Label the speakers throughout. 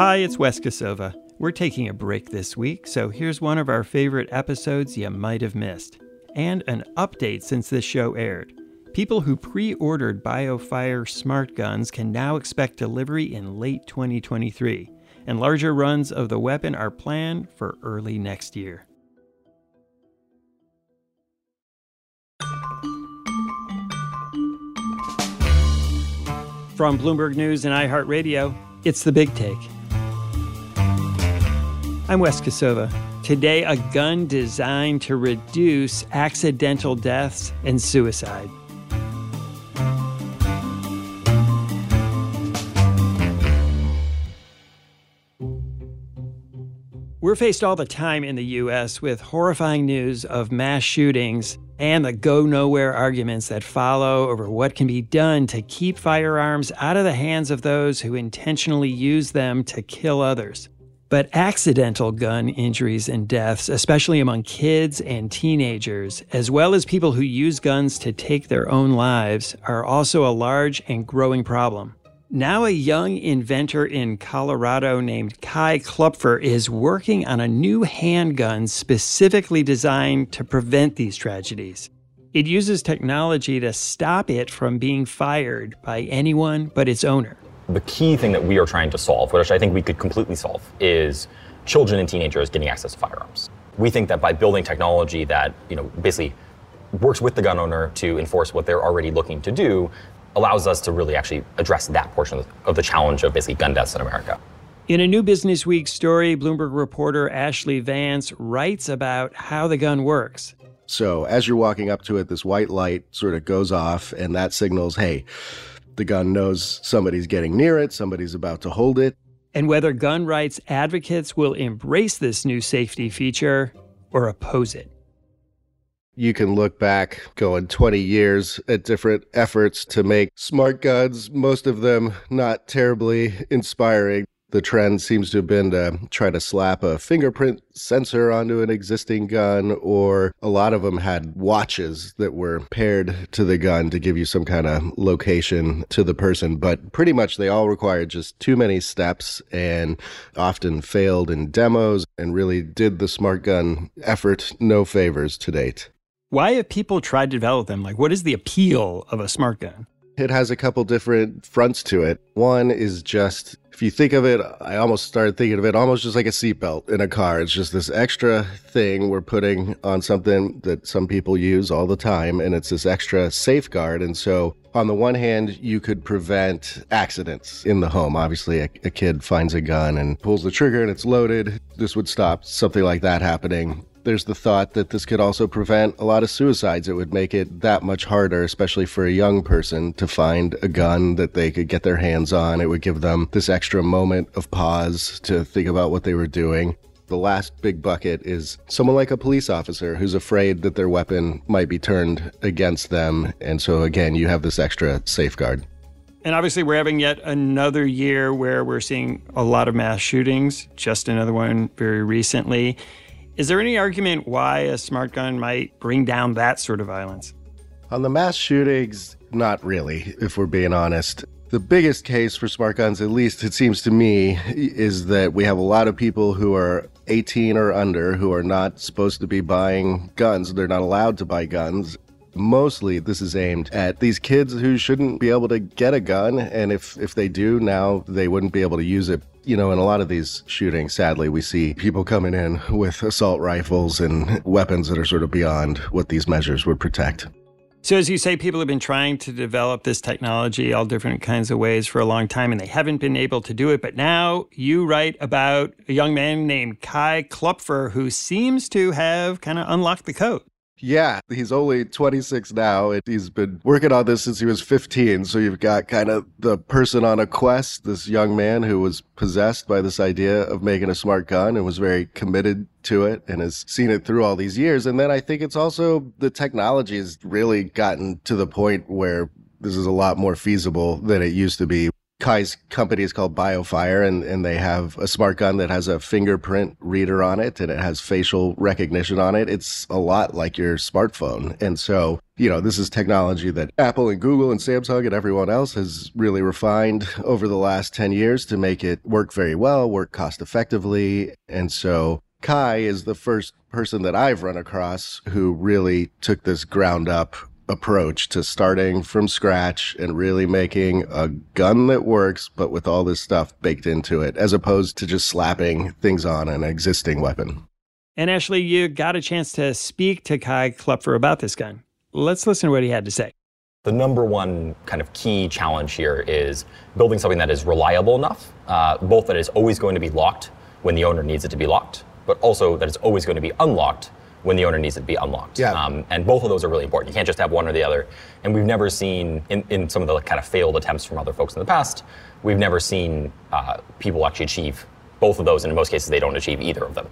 Speaker 1: Hi, it's Wes Kosova. We're taking a break this week, so here's one of our favorite episodes you might have missed, and an update since this show aired. People who pre ordered BioFire smart guns can now expect delivery in late 2023, and larger runs of the weapon are planned for early next year. From Bloomberg News and iHeartRadio, it's the big take. I'm Wes Kosova. Today, a gun designed to reduce accidental deaths and suicide. We're faced all the time in the U.S. with horrifying news of mass shootings and the go nowhere arguments that follow over what can be done to keep firearms out of the hands of those who intentionally use them to kill others. But accidental gun injuries and deaths, especially among kids and teenagers, as well as people who use guns to take their own lives, are also a large and growing problem. Now, a young inventor in Colorado named Kai Kloepfer is working on a new handgun specifically designed to prevent these tragedies. It uses technology to stop it from being fired by anyone but its owner
Speaker 2: the key thing that we are trying to solve, which I think we could completely solve, is children and teenagers getting access to firearms. We think that by building technology that, you know, basically works with the gun owner to enforce what they're already looking to do, allows us to really actually address that portion of the challenge of basically gun deaths in America.
Speaker 1: In a new Business Week story, Bloomberg reporter Ashlee Vance writes about how the gun works.
Speaker 3: So, as you're walking up to it, this white light sort of goes off, and that signals, hey, the gun knows somebody's getting near it, somebody's about to hold it.
Speaker 1: And whether gun rights advocates will embrace this new safety feature or oppose it.
Speaker 3: You can look back going 20 years at different efforts to make smart guns, most of them not terribly inspiring. The trend seems to have been to try to slap a fingerprint sensor onto an existing gun, or a lot of them had watches that were paired to the gun to give you some kind of location to the person. But pretty much they all required just too many steps and often failed in demos and really did the smart gun effort no favors to date.
Speaker 1: Why have people tried to develop them? Like, what is the appeal of a smart gun?
Speaker 3: It has a couple different fronts to it. One is just if you think of it, I almost started thinking of it almost just like a seatbelt in a car. It's just this extra thing we're putting on something that some people use all the time, and it's this extra safeguard. And so, on the one hand, you could prevent accidents in the home. Obviously, a, a kid finds a gun and pulls the trigger and it's loaded. This would stop something like that happening there's the thought that this could also prevent a lot of suicides. It would make it that much harder, especially for a young person, to find a gun that they could get their hands on. It would give them this extra moment of pause to think about what they were doing. The last big bucket is someone like a police officer who's afraid that their weapon might be turned against them. And so, again, you have this extra safeguard.
Speaker 1: And obviously, we're having yet another year where we're seeing a lot of mass shootings, just another one very recently. Is there any argument why a smart gun might bring down that sort of violence?
Speaker 3: On the mass shootings, not really, if we're being honest. The biggest case for smart guns, at least it seems to me, is that we have a lot of people who are 18 or under who are not supposed to be buying guns. They're not allowed to buy guns. Mostly this is aimed at these kids who shouldn't be able to get a gun. And if, if they do now, they wouldn't be able to use it you know, in a lot of these shootings, sadly, we see people coming in with assault rifles and weapons that are sort of beyond what these measures would protect.
Speaker 1: So, as you say, people have been trying to develop this technology all different kinds of ways for a long time, and they haven't been able to do it. But now you write about a young man named Kai Kloepfer who seems to have kind of unlocked the code.
Speaker 3: Yeah, he's only 26 now, and he's been working on this since he was 15. So you've got kind of the person on a quest, this young man who was possessed by this idea of making a smart gun and was very committed to it and has seen it through all these years. And then I think it's also the technology has really gotten to the point where this is a lot more feasible than it used to be. Kai's company is called BioFire, and, and they have a smart gun that has a fingerprint reader on it and it has facial recognition on it. It's a lot like your smartphone. And so, you know, this is technology that Apple and Google and Samsung and everyone else has really refined over the last 10 years to make it work very well, work cost effectively. And so Kai is the first person that I've run across who really took this ground up approach to starting from scratch and really making a gun that works, but with all this stuff baked into it, as opposed to just slapping things on an existing weapon.
Speaker 1: And Ashlee, you got a chance to speak to Kai Kloepfer about this gun. Let's listen to what he had to say.
Speaker 2: The number one kind of key challenge here is building something that is reliable enough, uh, both that is always going to be locked when the owner needs it to be locked, but also that it's always going to be unlocked when the owner needs it to be unlocked.
Speaker 3: Yeah. Um,
Speaker 2: and both of those are really important. You can't just have one or the other. And we've never seen, in, in some of the kind of failed attempts from other folks in the past, we've never seen uh, people actually achieve both of those. And in most cases, they don't achieve either of them.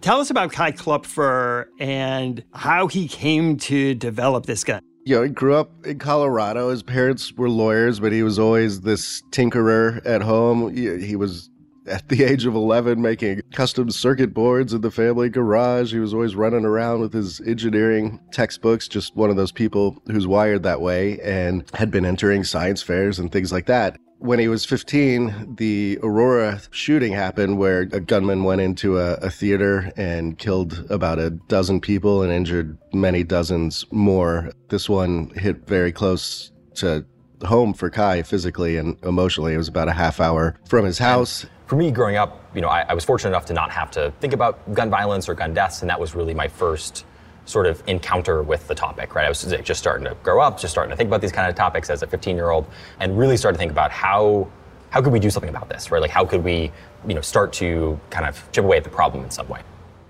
Speaker 1: Tell us about Kai Kloepfer and how he came to develop this gun.
Speaker 3: You know, he grew up in Colorado. His parents were lawyers, but he was always this tinkerer at home. He, he was at the age of 11 making custom circuit boards in the family garage. He was always running around with his engineering textbooks, just one of those people who's wired that way and had been entering science fairs and things like that. When he was 15, the Aurora shooting happened where a gunman went into a, a theater and killed about a dozen people and injured many dozens more. This one hit very close to home for Kai physically and emotionally. It was about a half hour from his house
Speaker 2: for me growing up, you know, I, I, was fortunate enough to not have to think about gun violence or gun deaths, and that was really my first sort of encounter with the topic, right? I was just starting to grow up, just starting to think about these kind of topics as a 15 year old, and really started to think about how how could we do something about this, right? Like how could we, you know, start to kind of chip away at the problem in some way.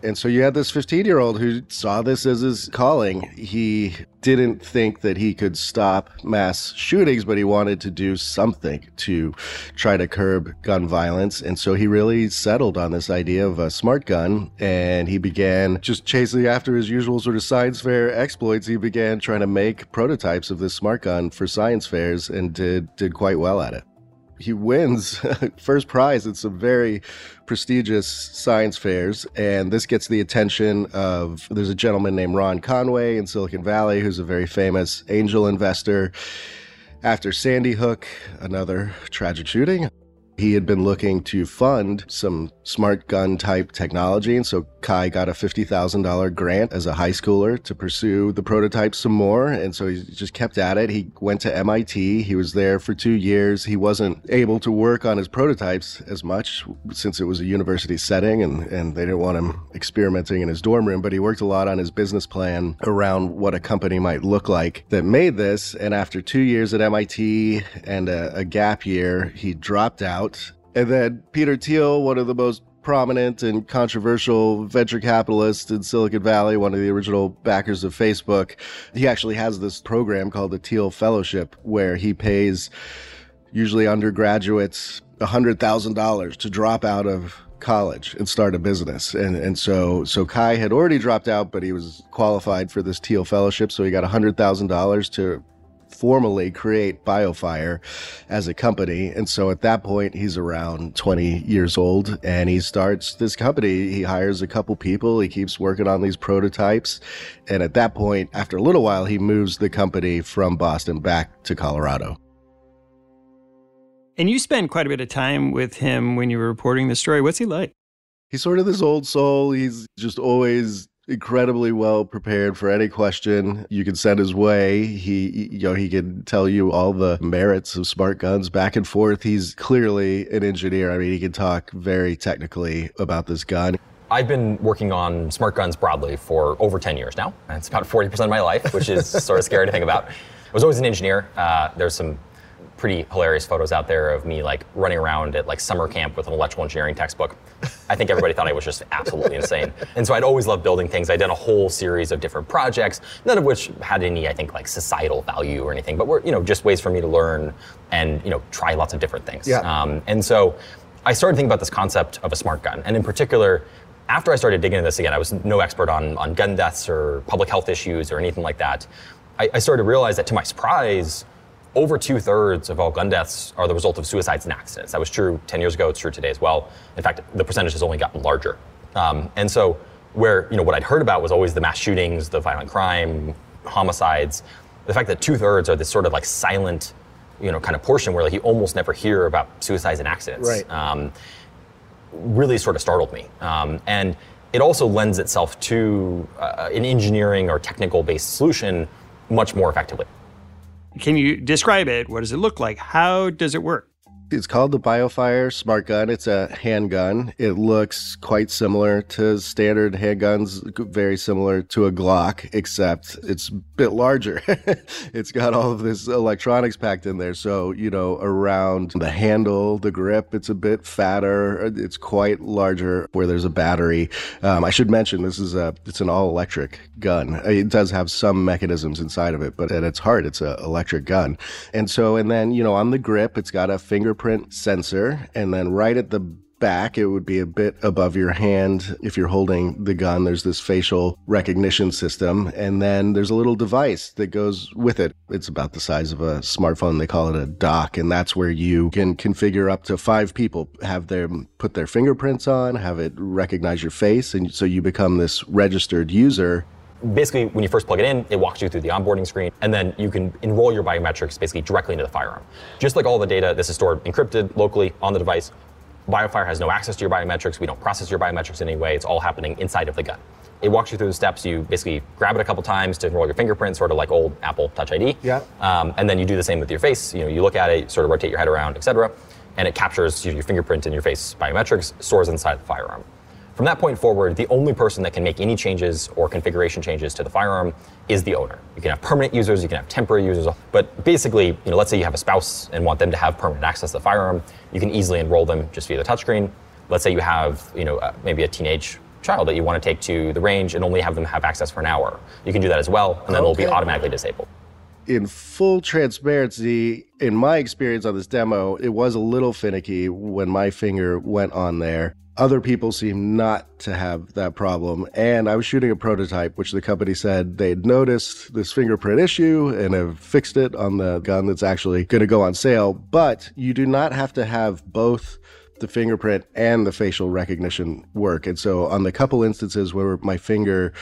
Speaker 3: And so you had this 15 year old who saw this as his calling. He didn't think that he could stop mass shootings, but he wanted to do something to try to curb gun violence. And so he really settled on this idea of a smart gun and he began just chasing after his usual sort of science fair exploits. He began trying to make prototypes of this smart gun for science fairs and did, did quite well at it he wins first prize at some very prestigious science fairs and this gets the attention of there's a gentleman named ron conway in silicon valley who's a very famous angel investor. After sandy hook another tragic shooting he had been looking to fund some smart gun type technology. And so Kai got a $50,000 grant as a high schooler to pursue the prototype some more. And so he just kept at it. He went to MIT. He was there for two years. He wasn't able to work on his prototypes as much since it was a university setting and, and they didn't want him experimenting in his dorm room. But he worked a lot on his business plan around what a company might look like that made this. And after two years at MIT and a, a gap year, he dropped out. And then Peter Thiel, one of the most prominent and controversial venture capitalist in Silicon Valley, one of the original backers of Facebook. He actually has this program called the Thiel Fellowship where he pays usually undergraduates $100,000 to drop out of college and start a business. And and so so Kai had already dropped out, but he was qualified for this Thiel Fellowship, so he got $100,000 to formally create BioFire as a company. And so at that point, he's around 20 years old and he starts this company. He hires a couple people, he keeps working on these prototypes. And at that point, after a little while, he moves the company from Boston back to Colorado.
Speaker 1: And you spend quite a bit of time with him when you were reporting the story. What's he like?
Speaker 3: He's sort of this old soul. He's just always incredibly well prepared for any question you can send his way. He, you know, he can tell you all the merits of smart guns back and forth. He's clearly an engineer. I mean, he can talk very technically about this gun.
Speaker 2: I've been working on smart guns broadly for over 10 years now. It's about 40% of my life, which is sort of scary to think about. I was always an engineer. Uh, there's some pretty hilarious photos out there of me like running around at like summer camp with an electrical engineering textbook. I think everybody thought I was just absolutely insane. And so I'd always loved building things. I'd done a whole series of different projects, none of which had any, I think, like societal value or anything, but were, you know, just ways for me to learn and, you know, try lots of different things.
Speaker 3: Yeah.
Speaker 2: Um, and so I started thinking about this concept of a smart gun. And in particular, after I started digging into this again, I was no expert on, on gun deaths or public health issues or anything like that. I, I started to realize that to my surprise, over two thirds of all gun deaths are the result of suicides and accidents. That was true 10 years ago, it's true today as well. In fact, the percentage has only gotten larger. Um, and so, where, you know, what I'd heard about was always the mass shootings, the violent crime, homicides. The fact that two thirds are this sort of like silent, you know, kind of portion where like you almost never hear about suicides and accidents.
Speaker 3: Right.
Speaker 2: Um, really sort of startled me. Um, and it also lends itself to uh, an engineering or technical based solution much more effectively.
Speaker 1: Can you describe it? What does it look like? How does it work?
Speaker 3: It's called the BioFire Smart Gun. It's a handgun. It looks quite similar to standard handguns, very similar to a Glock, except it's a bit larger. it's got all of this electronics packed in there. So, you know, around the handle, the grip, it's a bit fatter. It's quite larger where there's a battery. Um, I should mention this is a it's an all electric gun. It does have some mechanisms inside of it, but at its heart, it's an electric gun. And so, and then, you know, on the grip, it's got a fingerprint sensor. And then right at the back, it would be a bit above your hand. If you're holding the gun, there's this facial recognition system. And then there's a little device that goes with it. It's about the size of a smartphone. They call it a dock. And that's where you can configure up to five people, have them put their fingerprints on, have it recognize your face. And so you become this registered user
Speaker 2: basically when you first plug it in, it walks you through the onboarding screen, and then you can enroll your biometrics basically directly into the firearm. Just like all the data, this is stored encrypted locally on the device. BioFire has no access to your biometrics. We don't process your biometrics in any way. It's all happening inside of the gun. It walks you through the steps. You basically grab it a couple times to enroll your fingerprint, sort of like old Apple Touch ID.
Speaker 3: Yeah.
Speaker 2: Um, and then you do the same with your face. You know, you look at it, sort of rotate your head around, etc., and it captures your fingerprint and your face biometrics, stores inside the firearm. From that point forward, the only person that can make any changes or configuration changes to the firearm is the owner. You can have permanent users, you can have temporary users, but basically, you know, let's say you have a spouse and want them to have permanent access to the firearm, you can easily enroll them just via the touchscreen. Let's say you have, you know, uh, maybe a teenage child that you want to take to the range and only have them have access for an hour. You can do that as well, and then okay. they'll be automatically disabled.
Speaker 3: In full transparency, in my experience on this demo, it was a little finicky when my finger went on there. Other people seem not to have that problem. And I was shooting a prototype, which the company said they'd noticed this fingerprint issue and have fixed it on the gun that's actually going to go on sale. But you do not have to have both the fingerprint and the facial recognition work. And so on the couple instances where my finger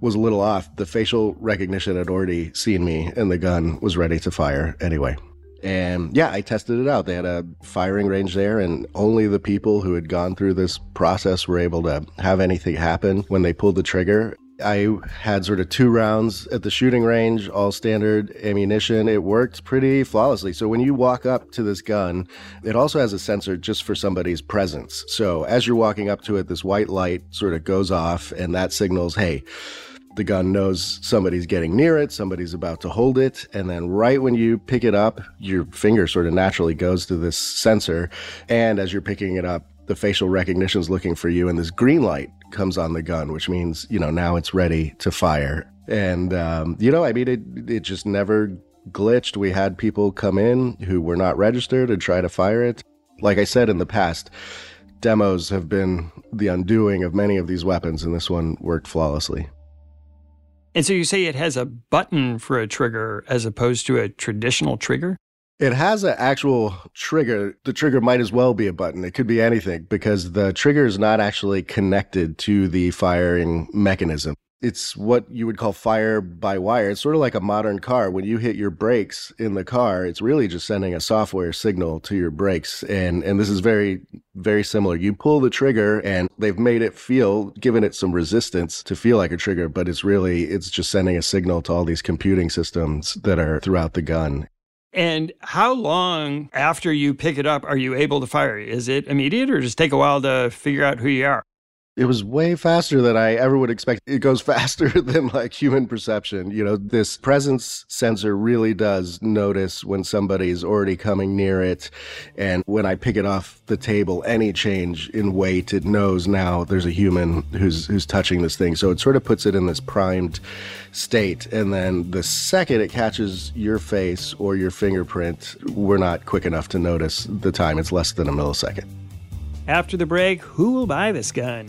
Speaker 3: was a little off, the facial recognition had already seen me and the gun was ready to fire anyway. And yeah, I tested it out. They had a firing range there, and only the people who had gone through this process were able to have anything happen when they pulled the trigger. I had sort of two rounds at the shooting range, all standard ammunition. It worked pretty flawlessly. So when you walk up to this gun, it also has a sensor just for somebody's presence. So as you're walking up to it, this white light sort of goes off, and that signals, hey, the gun knows somebody's getting near it, somebody's about to hold it, and then right when you pick it up, your finger sort of naturally goes to this sensor. And as you're picking it up, the facial recognition is looking for you, and this green light comes on the gun, which means, you know, now it's ready to fire. And, um, you know, I mean, it, it just never glitched. We had people come in who were not registered and try to fire it. Like I said in the past, demos have been the undoing of many of these weapons, and this one worked flawlessly.
Speaker 1: And so you say it has a button for a trigger as opposed to a traditional trigger?
Speaker 3: It has an actual trigger. The trigger might as well be a button. It could be anything because the trigger is not actually connected to the firing mechanism. it's what you would call fire by wire. It's sort of like a modern car. When you hit your brakes in the car, it's really just sending a software signal to your brakes. And and this is very very similar. You pull the trigger and they've made it feel given it some resistance to feel like a trigger, but it's really it's just sending a signal to all these computing systems that are throughout the gun.
Speaker 1: And how long after you pick it up are you able to fire? Is it immediate or does it take a while to figure out who you are?
Speaker 3: It was way faster than I ever would expect. It goes faster than like human perception. You know, this presence sensor really does notice when somebody's already coming near it. And when I pick it off the table, any change in weight, it knows now there's a human who's who's touching this thing. So it sort of puts it in this primed state. And then the second it catches your face or your fingerprint, we're not quick enough to notice the time. It's less than a millisecond.
Speaker 1: After the break, who will buy this gun?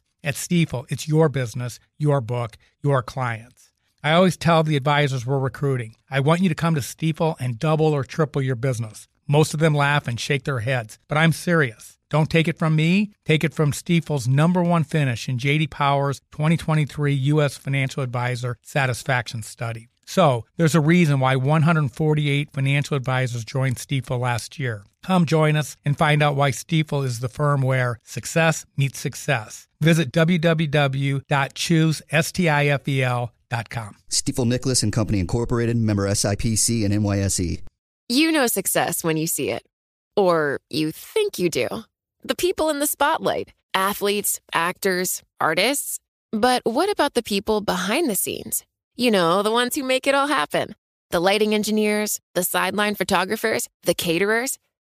Speaker 4: At Stifel, it's your business, your book, your clients. I always tell the advisors we're recruiting, I want you to come to Stifel and double or triple your business. Most of them laugh and shake their heads, but I'm serious. Don't take it from me, take it from Stifel's number one finish in JD Power's 2023 U.S. Financial Advisor Satisfaction Study. So, there's a reason why 148 financial advisors joined Stifel last year. Come join us and find out why Stifel is the firm where success meets success. Visit www.choosestifel.com.
Speaker 5: Stifel Nicolaus and Company Incorporated, member SIPC and NYSE.
Speaker 6: You know success when you see it. Or you think you do. The people in the spotlight athletes, actors, artists. But what about the people behind the scenes? You know, the ones who make it all happen the lighting engineers, the sideline photographers, the caterers.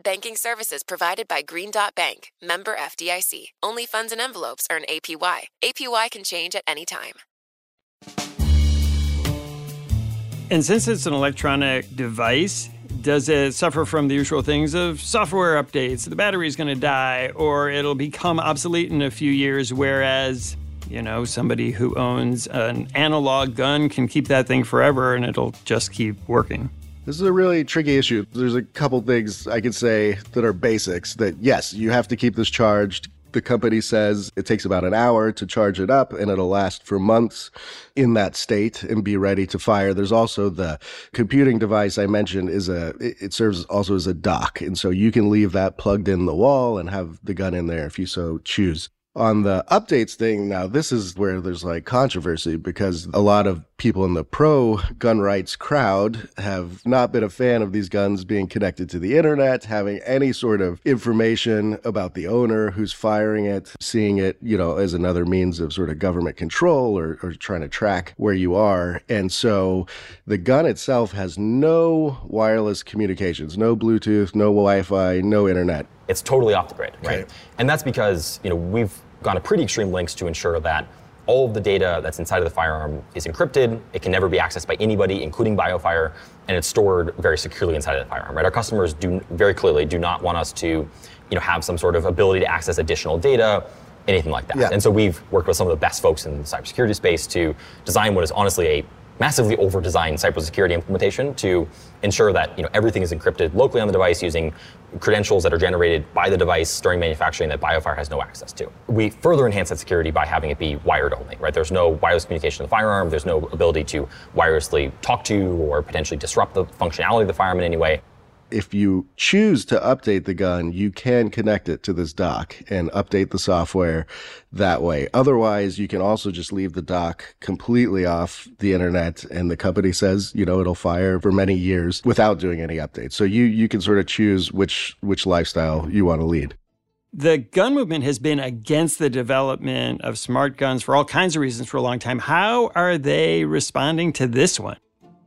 Speaker 6: Banking services provided by Green Dot Bank, member FDIC. Only funds and envelopes earn APY. APY can change at any time.
Speaker 1: And since it's an electronic device, does it suffer from the usual things of software updates? The battery's going to die, or it'll become obsolete in a few years, whereas, you know, somebody who owns an analog gun can keep that thing forever and it'll just keep working.
Speaker 3: This is a really tricky issue. There's a couple things I could say that are basics that, yes, you have to keep this charged, the company says it takes about an hour to charge it up and it'll last for months in that state and be ready to fire. There's also the computing device I mentioned is a, it serves also as a dock. And so you can leave that plugged in the wall and have the gun in there if you so choose on the updates thing now this is where there's like controversy because a lot of people in the pro gun rights crowd have not been a fan of these guns being connected to the internet having any sort of information about the owner who's firing it seeing it you know as another means of sort of government control or, or trying to track where you are and so the gun itself has no wireless communications no bluetooth no wi-fi no internet
Speaker 2: it's totally off the grid, right? Okay. And that's because you know we've gone to pretty extreme lengths to ensure that all of the data that's inside of the firearm is encrypted. It can never be accessed by anybody, including BioFire, and it's stored very securely inside of the firearm. Right? Our customers do very clearly do not want us to, you know, have some sort of ability to access additional data, anything like that. Yeah. And so we've worked with some of the best folks in the cybersecurity space to design what is honestly a massively over-designed cybersecurity implementation to ensure that you know everything is encrypted locally on the device using credentials that are generated by the device during manufacturing that BioFire has no access to. We further enhance that security by having it be wired only, right? There's no wireless communication of the firearm, there's no ability to wirelessly talk to or potentially disrupt the functionality of the firearm in any way.
Speaker 3: If you choose to update the gun, you can connect it to this dock and update the software that way. Otherwise, you can also just leave the dock completely off the internet and the company says, you know, it'll fire for many years without doing any updates. So you you can sort of choose which which lifestyle you want to lead.
Speaker 1: The gun movement has been against the development of smart guns for all kinds of reasons for a long time. How are they responding to this one?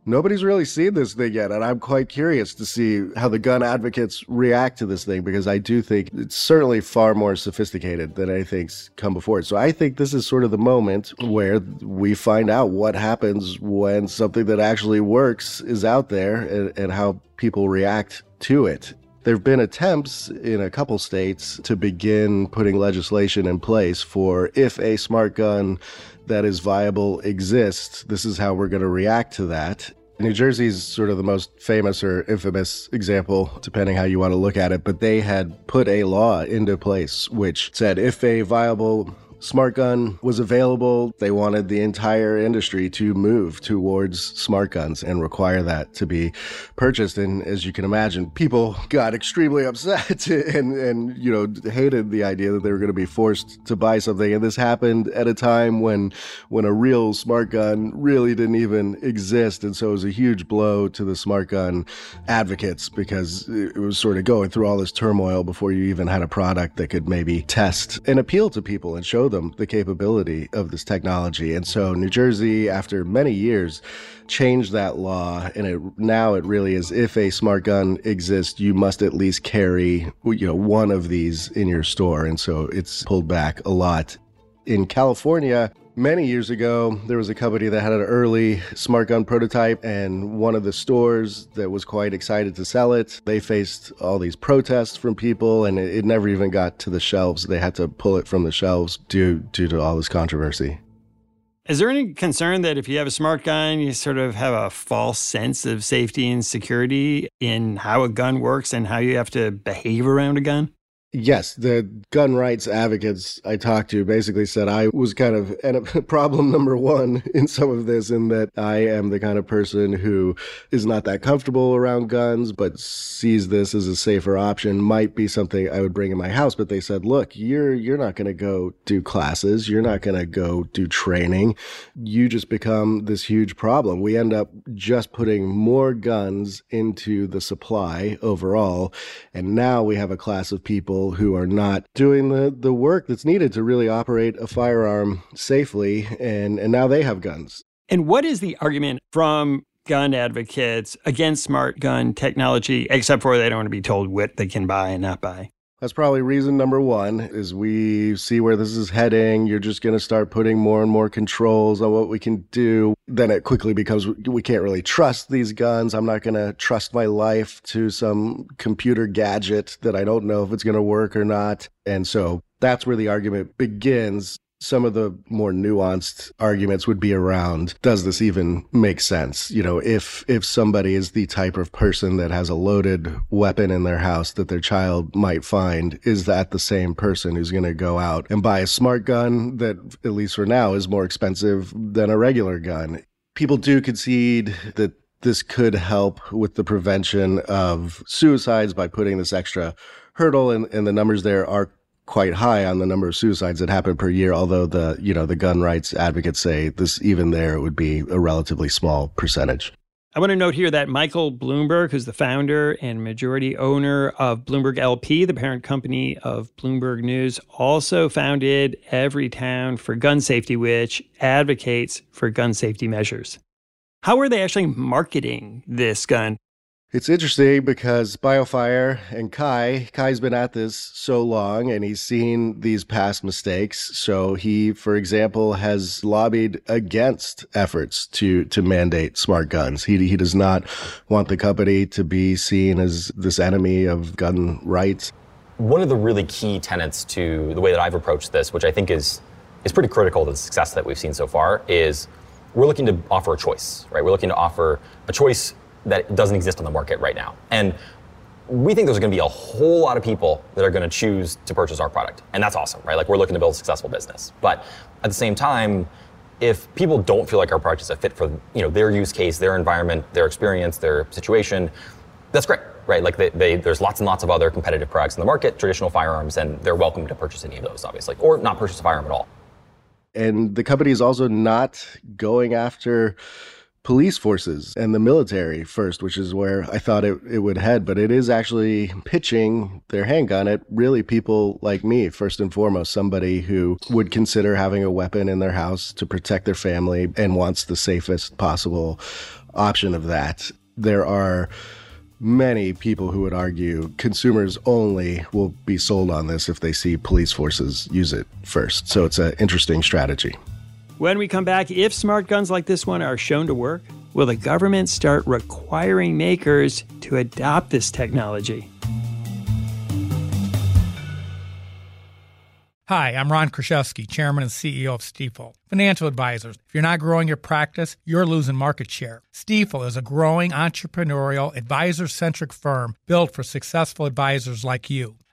Speaker 3: Nobody's really seen this thing yet, and I'm quite curious to see how the gun advocates react to this thing because I do think it's certainly far more sophisticated than anything's come before it. So I think this is sort of the moment where we find out what happens when something that actually works is out there and, and how people react to it. There have been attempts in a couple states to begin putting legislation in place for if a smart gun that is viable exists, this is how we're going to react to that. New Jersey is sort of the most famous or infamous example, depending how you want to look at it, but they had put a law into place which said if a viable smart gun was available, they wanted the entire industry to move towards smart guns and require that to be purchased. And as you can imagine, people got extremely upset and, and you know, hated the idea that they were going to be forced to buy something. And this happened at a time when, when a real smart gun really didn't even exist. And so it was a huge blow to the smart gun advocates because it was sort of going through all this turmoil before you even had a product that could maybe test and appeal to people and show them the capability of this technology. And so New Jersey, after many years, changed that law, and it now it really is if a smart gun exists, you must at least carry you know one of these in your store. And so it's pulled back a lot. In California, Many years ago, there was a company that had an early smart gun prototype, and one of the stores that was quite excited to sell it, they faced all these protests from people, and it, it never even got to the shelves. They had to pull it from the shelves due due to all this controversy.
Speaker 1: Is there any concern that if you have a smart gun, you sort of have a false sense of safety and security in how a gun works and how you have to behave around a gun?
Speaker 3: Yes, the gun rights advocates I talked to basically said I was kind of and problem number one in some of this, in that I am the kind of person who is not that comfortable around guns, but sees this as a safer option. Might be something I would bring in my house, but they said, "Look, you're you're not going to go do classes. You're not going to go do training. You just become this huge problem. We end up just putting more guns into the supply overall, and now we have a class of people." People who are not doing the, the work that's needed to really operate a firearm safely, and, and now they have guns.
Speaker 1: And what is the argument from gun advocates against smart gun technology, except for they don't want to be told what they can buy and not buy?
Speaker 3: That's probably reason number one is we see where this is heading. You're just going to start putting more and more controls on what we can do. Then it quickly becomes we can't really trust these guns. I'm not going to trust my life to some computer gadget that I don't know if it's going to work or not. And so that's where the argument begins some of the more nuanced arguments would be around does this even make sense? You know if if somebody is the type of person that has a loaded weapon in their house that their child might find is that the same person who's going to go out and buy a smart gun that at least for now is more expensive than a regular gun? People do concede that this could help with the prevention of suicides by putting this extra hurdle and, and the numbers there are quite high on the number of suicides that happen per year. Although the you know the gun rights advocates say this even there would be a relatively small percentage.
Speaker 1: I want to note here that Michael Bloomberg, who's the founder and majority owner of Bloomberg LP, the parent company of Bloomberg News, also founded Everytown for Gun Safety, which advocates for gun safety measures. How are they actually marketing this gun?
Speaker 3: It's interesting because BioFire and Kai, Kai's been at this so long and he's seen these past mistakes. So he, for example, has lobbied against efforts to to mandate smart guns. He he does not want the company to be seen as this enemy of gun rights.
Speaker 2: One of the really key tenets to the way that I've approached this, which I think is is pretty critical to the success that we've seen so far, is we're looking to offer a choice, right? We're looking to offer a choice that doesn't exist on the market right now. And we think there's going to be a whole lot of people that are going to choose to purchase our product. And that's awesome, right? Like we're looking to build a successful business. But at the same time, if people don't feel like our product is a fit for you know their use case, their environment, their experience, their situation, that's great, right? Like they, they, there's lots and lots of other competitive products in the market, traditional firearms, and they're welcome to purchase any of those, obviously, or not purchase a firearm at all.
Speaker 3: And the company is also not going after police forces and the military first, which is where I thought it, it would head. But it is actually pitching their handgun at really people like me, first and foremost, somebody who would consider having a weapon in their house to protect their family and wants the safest possible option of that. There are many people who would argue consumers only will be sold on this if they see police forces use it first. So it's an interesting strategy.
Speaker 1: When we come back, if smart guns like this one are shown to work, will the government start requiring makers to adopt this technology?
Speaker 4: Hi, I'm Ron Kraszewski, Chairman and CEO of Stifel. Financial advisors, if you're not growing your practice, you're losing market share. Stifel is a growing entrepreneurial, advisor centric firm built for successful advisors like you.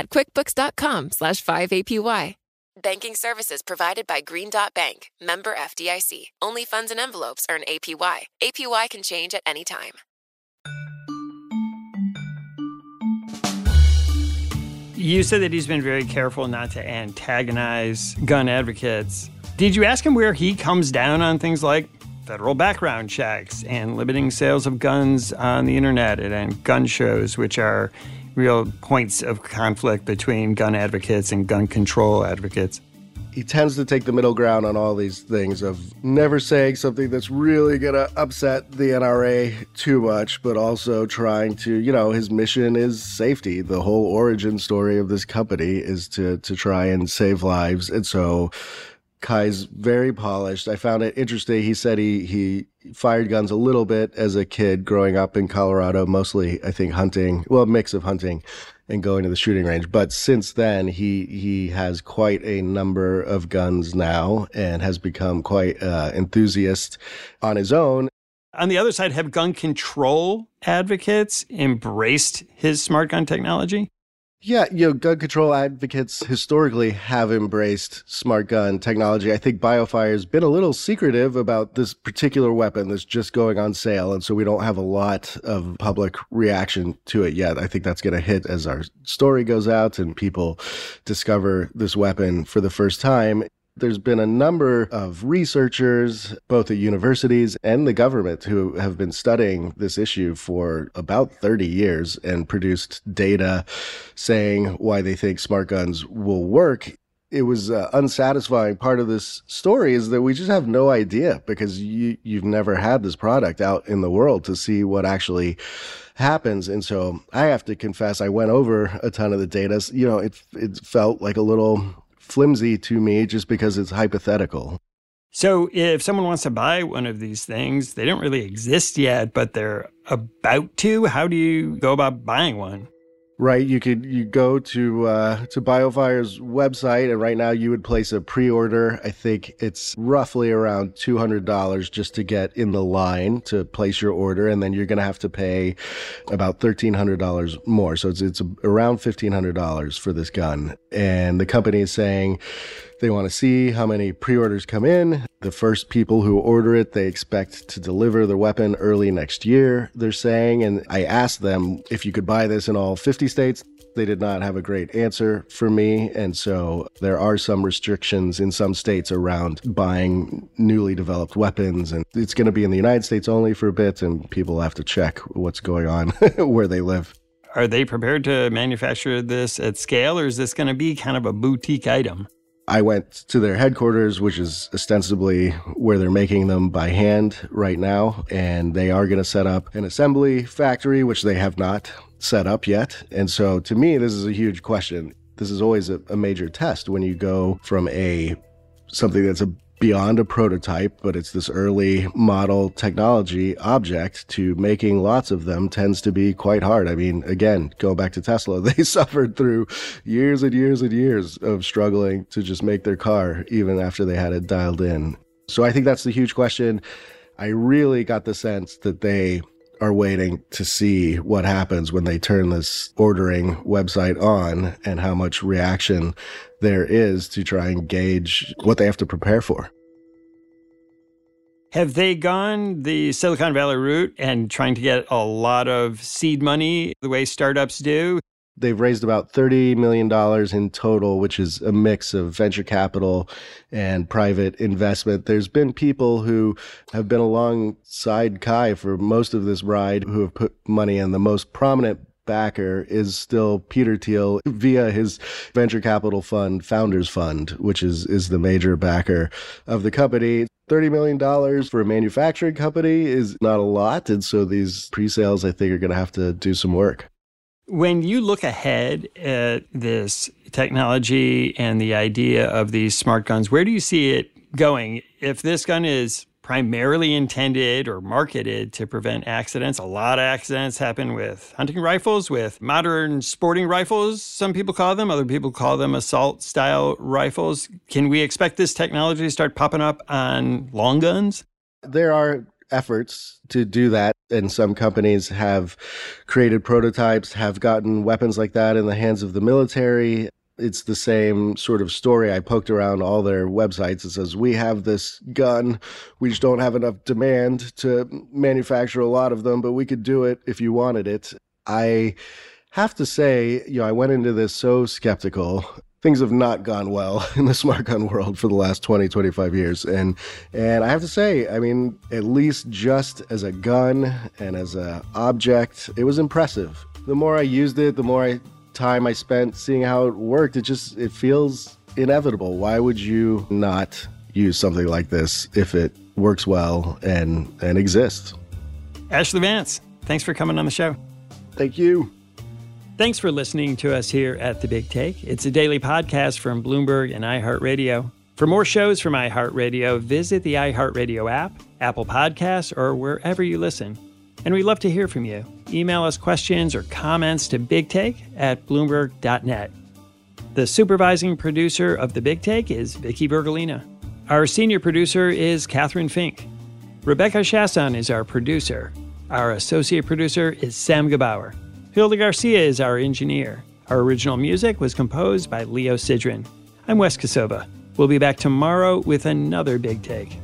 Speaker 6: at quickbooks.com slash 5APY. Banking services provided by Green Dot Bank, member FDIC. Only funds and envelopes earn APY. APY can change at any time.
Speaker 1: You said that he's been very careful not to antagonize gun advocates. Did you ask him where he comes down on things like federal background checks and limiting sales of guns on the internet and gun shows, which are real points of conflict between gun advocates and gun control advocates?
Speaker 3: he tends to take the middle ground on all these things of never saying something that's really going to upset the NRA too much, but also trying to, you know, his mission is safety. The whole origin story of this company is to to try and save lives. And so Kai's very polished. I found it interesting. He said he he fired guns a little bit as a kid growing up in Colorado, mostly I think hunting, well, a mix of hunting and going to the shooting range. But since then, he he has quite a number of guns now and has become quite uh, enthusiast on his own.
Speaker 1: On the other side, have gun control advocates embraced his smart gun technology?
Speaker 3: Yeah, you know, gun control advocates historically have embraced smart gun technology. I think BioFire's been a little secretive about this particular weapon that's just going on sale. And so we don't have a lot of public reaction to it yet. I think that's going to hit as our story goes out and people discover this weapon for the first time. There's been a number of researchers, both at universities and the government, who have been studying this issue for about 30 years and produced data saying why they think smart guns will work. It was uh, unsatisfying part of this story is that we just have no idea because you you've never had this product out in the world to see what actually happens. And so I have to confess, I went over a ton of the data. You know, it it felt like a little flimsy to me just because it's hypothetical.
Speaker 1: So, if someone wants to buy one of these things, they don't really exist yet, but they're about to. How do you go about buying one?
Speaker 3: Right? You could you go to uh, to biofire's website and right now you would place a pre-order. I think it's roughly around $200 just to get in the line to place your order and then you're going to have to pay about $1300 more. So it's it's around $1500 for this gun. And the company is saying they want to see how many pre orders come in. The first people who order it, they expect to deliver the weapon early next year, they're saying. And I asked them if you could buy this in all 50 states. They did not have a great answer for me. And so there are some restrictions in some states around buying newly developed weapons. And it's going to be in the United States only for a bit, and people have to check what's going on where they live.
Speaker 1: Are they prepared to manufacture this at scale, or is this going to be kind of a boutique item?
Speaker 3: I went to their headquarters, which is ostensibly where they're making them by hand right now. And they are going to set up an assembly factory, which they have not set up yet. And so to me, this is a huge question. This is always a, a major test when you go from a something that's a beyond a prototype, but it's this early model technology object to making lots of them tends to be quite hard. I mean, again, going back to Tesla, they suffered through years and years and years of struggling to just make their car, even after they had it dialed in. So I think that's the huge question. I really got the sense that they are waiting to see what happens when they turn this ordering website on and how much reaction there is to try and gauge what they have to prepare for.
Speaker 1: Have they gone the Silicon Valley route and trying to get a lot of seed money the way startups do?
Speaker 3: They've raised about $30 million in total, which is a mix of venture capital and private investment. There's been people who have been alongside Kai for most of this ride who have put money in. The most prominent backer is still Peter Thiel via his venture capital fund, Founders Fund, which is, is the major backer of the company. $30 million for a manufacturing company is not a lot. And so these pre sales, I think, are going to have to do some work.
Speaker 1: When you look ahead at this technology and the idea of these smart guns, where do you see it going? If this gun is primarily intended or marketed to prevent accidents. A lot of accidents happen with hunting rifles, with modern sporting rifles, some people call them. Other people call them assault style rifles. Can we expect this technology to start popping up on long guns?
Speaker 3: There are efforts to do that. And some companies have created prototypes, have gotten weapons like that in the hands of the military. It's the same sort of story. I poked around all their websites. It says, We have this gun. We just don't have enough demand to manufacture a lot of them, but we could do it if you wanted it. I have to say, you know, I went into this so skeptical things have not gone well in the smart gun world for the last 20 25 years. And and i have to say i mean at least just as a gun and as a object it was impressive. The more i used it the more I, time i spent seeing how it worked it just it feels inevitable. Why would you not use something like this if it works well and and exists?
Speaker 1: Ashlee Vance thanks for coming on the show.
Speaker 3: Thank you
Speaker 1: Thanks for listening to us here at The Big Take. It's a daily podcast from Bloomberg and iHeartRadio. For more shows from iHeartRadio, visit the iHeartRadio app, Apple Podcasts, or wherever you listen. And we'd love to hear from you. Email us questions or comments to bigtake at bloomberg.net. The supervising producer of The Big Take is Vicky Vergolina. Our senior producer is Catherine Fink. Rebecca Chasson is our producer. Our associate producer is Sam Gebauer. Hilda Garcia is our engineer. Our original music was composed by Leo Sidran. I'm Wes Kosova. We'll be back tomorrow with another big take.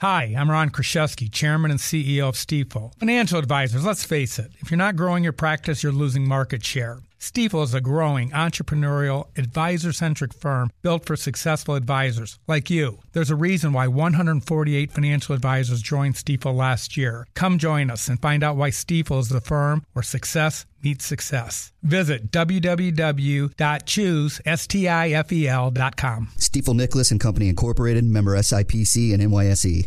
Speaker 4: Hi, I'm Ron Kruszewski, Chairman and CEO of Stifel. Financial advisors, let's face it, if you're not growing your practice, you're losing market share. Stifel is a growing, entrepreneurial, advisor centric firm built for successful advisors like you. There's a reason why 148 financial advisors joined Stifel last year. Come join us and find out why Stifel is the firm where success meets success. Visit www.choosestifel.com.
Speaker 5: Stifel Nicolaus and Company Incorporated, member SIPC and NYSE.